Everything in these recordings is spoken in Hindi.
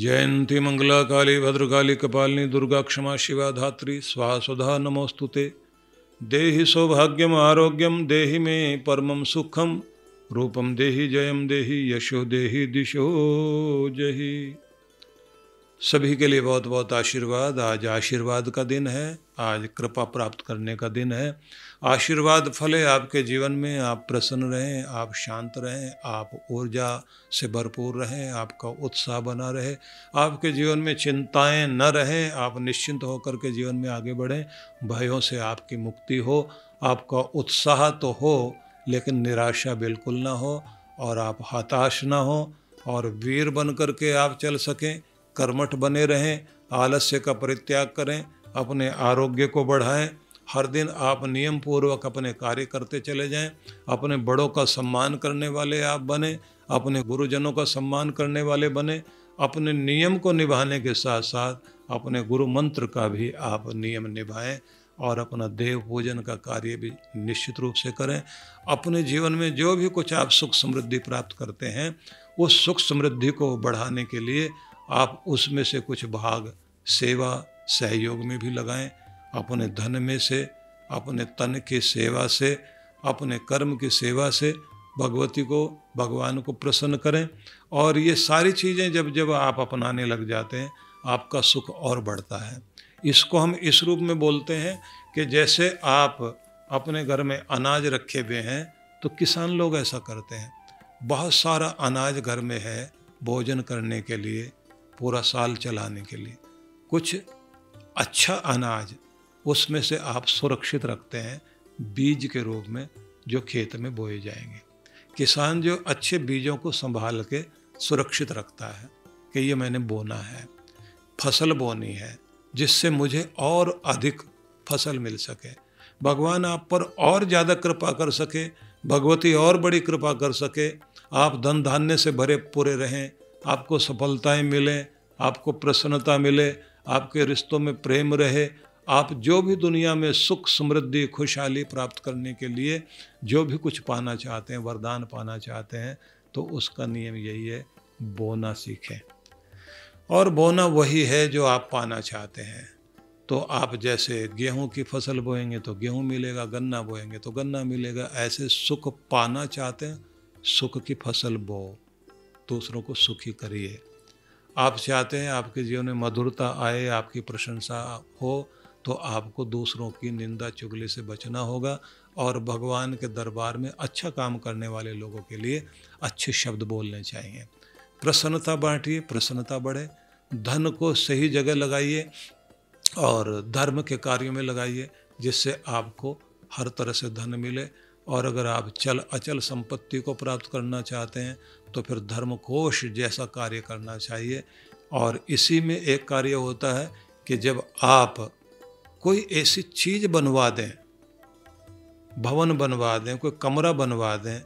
जयंती मंगला काली भद्रकाली, कपालिनी, दुर्गा, क्षमा, शिवा, धात्री, स्वाहा, सुधा नमोस्तुते देहि सौभाग्यम, आरोग्यम, देहि मे परमं सुखम। रूपम देहि, जयम देहि, यशो देहि, दिशो जही। सभी के लिए बहुत बहुत आशीर्वाद। आज आशीर्वाद का दिन है, आज कृपा प्राप्त करने का दिन है। आशीर्वाद फले आपके जीवन में, आप प्रसन्न रहें, आप शांत रहें, आप ऊर्जा से भरपूर रहें, आपका उत्साह बना रहे। आपके जीवन में चिंताएँ न रहें, आप निश्चिंत होकर के जीवन में आगे बढ़ें। भयों से आपकी मुक्ति हो, आपका उत्साह तो हो, लेकिन निराशा बिल्कुल ना हो और आप हताश ना हो और वीर बन करके आप चल सकें। कर्मठ बने रहें, आलस्य का परित्याग करें, अपने आरोग्य को बढ़ाएँ। हर दिन आप नियम पूर्वक अपने कार्य करते चले जाएँ। अपने बड़ों का सम्मान करने वाले आप बने। अपने गुरुजनों का सम्मान करने वाले बने। अपने नियम को निभाने के साथ साथ अपने गुरु मंत्र का भी आप नियम निभाएँ और अपना देव पूजन का कार्य भी निश्चित रूप से करें। अपने जीवन में जो भी कुछ आप सुख समृद्धि प्राप्त करते हैं, उस सुख समृद्धि को बढ़ाने के लिए आप उसमें से कुछ भाग सेवा सहयोग में भी लगाएँ, अपने धन में से, अपने तन की सेवा से, अपने कर्म की सेवा से भगवती को, भगवान को प्रसन्न करें। और ये सारी चीज़ें जब जब आप अपनाने लग जाते हैं, आपका सुख और बढ़ता है। इसको हम इस रूप में बोलते हैं कि जैसे आप अपने घर में अनाज रखे हुए हैं तो किसान लोग ऐसा करते हैं। बहुत सारा अनाज घर में है, भोजन करने के लिए। पूरा साल चलाने के लिए। कुछ अच्छा अनाज उसमें से आप सुरक्षित रखते हैं बीज के रूप में जो खेत में बोए जाएँगे। किसान जो अच्छे बीजों को संभाल के सुरक्षित रखता है कि ये मैंने बोना है, फ़सल बोनी है, जिससे मुझे और अधिक फ़सल मिल सके। भगवान आप पर और ज़्यादा कृपा कर सके, भगवती और बड़ी कृपा कर सके। आप धन धान्य से भरे पूरे रहें आपको सफलताएँ मिलें, आपको प्रसन्नता मिले, आपके रिश्तों में प्रेम रहे, आप जो भी दुनिया में सुख, समृद्धि, खुशहाली प्राप्त करने के लिए जो भी कुछ पाना चाहते हैं, वरदान पाना चाहते हैं तो उसका नियम यही है, बोना सीखें। और बोना वही है जो आप पाना चाहते हैं। तो आप जैसे गेहूँ की फ़सल बोएँगे तो गेहूँ मिलेगा, गन्ना बोएँगे तो गन्ना मिलेगा, ऐसे सुख पाना चाहते हैं, सुख की फ़सल बो। दूसरों को सुखी करिए। आप चाहते हैं आपके जीवन में मधुरता आए, आपकी प्रशंसा हो तो आपको दूसरों की निंदा चुगली से बचना होगा और भगवान के दरबार में अच्छा काम करने वाले लोगों के लिए अच्छे शब्द बोलने चाहिए। प्रसन्नता बांटिए, प्रसन्नता बढ़े। धन को सही जगह लगाइए और धर्म के कार्यों में लगाइए, जिससे आपको हर तरह से धन मिले। और अगर आप चल, अचल संपत्ति को प्राप्त करना चाहते हैं तो फिर धर्म कोश जैसा कार्य करना चाहिए। और इसी में एक कार्य होता है कि जब आप कोई ऐसी चीज़ बनवा दें, भवन बनवा दें, कोई कमरा बनवा दें,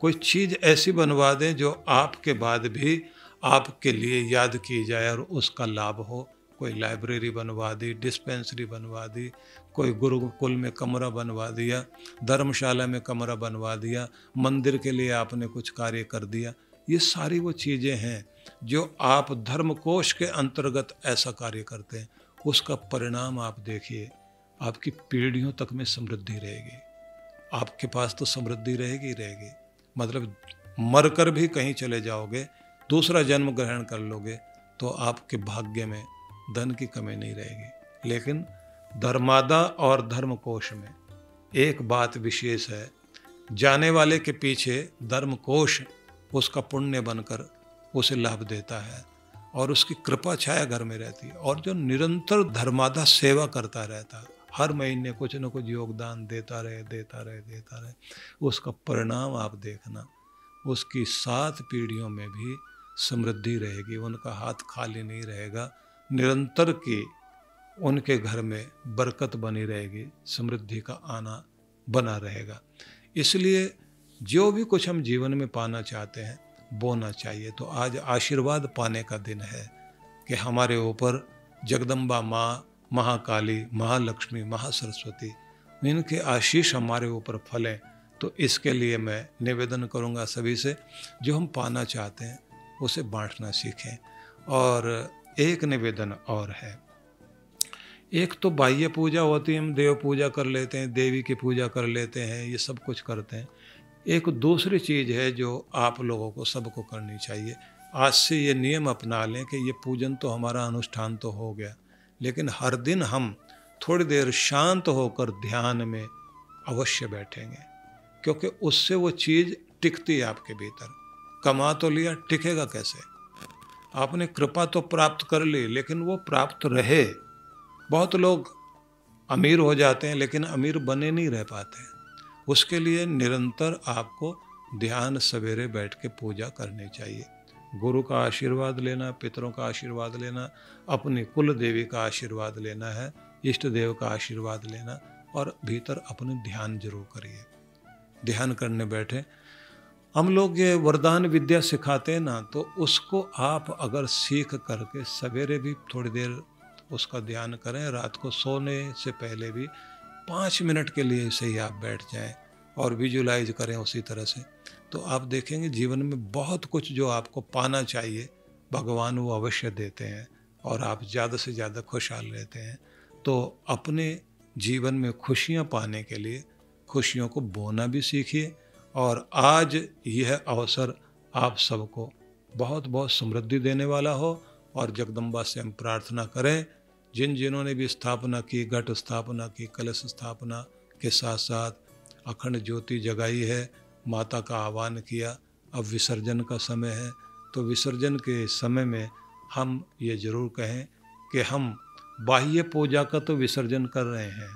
कोई चीज़ ऐसी बनवा दें जो आपके बाद भी आपके लिए याद की जाए और उसका लाभ हो। कोई लाइब्रेरी बनवा दी, डिस्पेंसरी बनवा दी, कोई गुरुकुल में कमरा बनवा दिया, धर्मशाला में कमरा बनवा दिया, मंदिर के लिए आपने कुछ कार्य कर दिया। ये सारी वो चीज़ें हैं जो आप धर्म धर्मकोश के अंतर्गत ऐसा कार्य करते हैं। उसका परिणाम आप देखिए, आपकी पीढ़ियों तक में समृद्धि रहेगी। आपके पास तो समृद्धि रहेगी ही रहेगी। मतलब मरकर भी कहीं चले जाओगे, दूसरा जन्म ग्रहण कर लोगे तो आपके भाग्य में धन की कमी नहीं रहेगी। लेकिन धर्मादा और धर्मकोश में एक बात विशेष है, जाने वाले के पीछे धर्मकोश उसका पुण्य बनकर उसे लाभ देता है और उसकी कृपा छाया घर में रहती है और जो निरंतर धर्मादा सेवा करता रहता है हर महीने कुछ न कुछ योगदान देता रहे देता रहे देता रहे, उसका परिणाम आप देखना, उसकी सात पीढ़ियों में भी समृद्धि रहेगी, उनका हाथ खाली नहीं रहेगा निरंतर की उनके घर में बरकत बनी रहेगी, समृद्धि का आना बना रहेगा। इसलिए जो भी कुछ हम जीवन में पाना चाहते हैं बोना चाहिए। तो आज आशीर्वाद पाने का दिन है कि हमारे ऊपर जगदम्बा माँ, महाकाली, महालक्ष्मी, महासरस्वती, इनके आशीष हमारे ऊपर फलें तो इसके लिए मैं निवेदन करूँगा सभी से, जो हम पाना चाहते हैं, उसे बांटना सीखें। और एक निवेदन और है। एक तो बाह्य पूजा होती है, हम देव पूजा कर लेते हैं, देवी की पूजा कर लेते हैं, ये सब कुछ करते हैं। एक दूसरी चीज़ है जो आप लोगों को सबको करनी चाहिए। आज से ये नियम अपना लें कि ये पूजन तो हमारा अनुष्ठान तो हो गया, लेकिन हर दिन हम थोड़ी देर शांत होकर ध्यान में अवश्य बैठेंगे, क्योंकि उससे वो चीज़ टिकती है आपके भीतर। कमा तो लिया, टिकेगा कैसे? आपने कृपा तो प्राप्त कर ली, लेकिन वो प्राप्त रहे। बहुत लोग अमीर हो जाते हैं, लेकिन अमीर बने नहीं रह पाते उसके लिए निरंतर आपको ध्यान सवेरे बैठ के पूजा करनी चाहिए। गुरु का आशीर्वाद लेना, पितरों का आशीर्वाद लेना, अपनी कुल देवी का आशीर्वाद लेना है, इष्ट देव का आशीर्वाद लेना, और भीतर अपने ध्यान ज़रूर करिए। ध्यान करने बैठे हम लोग ये वरदान विद्या सिखाते हैं ना तो उसको आप अगर सीख करके सवेरे भी थोड़ी देर उसका ध्यान करें, रात को सोने से पहले भी पाँच मिनट के लिए से ही आप बैठ जाएँ और विजुलाइज करें उसी तरह से। तो आप देखेंगे जीवन में बहुत कुछ जो आपको पाना चाहिए, भगवान वो अवश्य देते हैं और आप ज़्यादा से ज़्यादा खुशहाल रहते हैं। तो अपने जीवन में खुशियाँ पाने के लिए खुशियों को बोना भी सीखिए और आज यह अवसर आप सबको बहुत बहुत समृद्धि देने वाला हो और जगदम्बा से हम प्रार्थना करें। जिन जिन्होंने भी स्थापना की, घट स्थापना की, कलश स्थापना के साथ साथ अखंड ज्योति जगाई है, माता का आह्वान किया, अब विसर्जन का समय है तो विसर्जन के समय में हम ये ज़रूर कहें कि हम बाह्य पूजा का तो विसर्जन कर रहे हैं,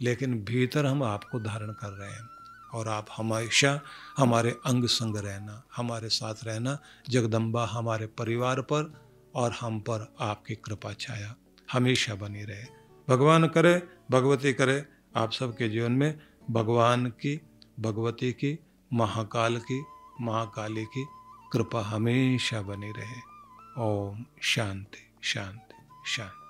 लेकिन भीतर हम आपको धारण कर रहे हैं। और आप हमेशा हमारे अंग संग रहना, हमारे साथ रहना, जगदम्बा हमारे परिवार पर और हम पर आपकी कृपा, छाया हमेशा बनी रहे। भगवान करे, भगवती करे, आप सबके जीवन में भगवान की, भगवती की, महाकाल की, महाकाली की कृपा हमेशा बनी रहे। ओम शांति शांति शांति।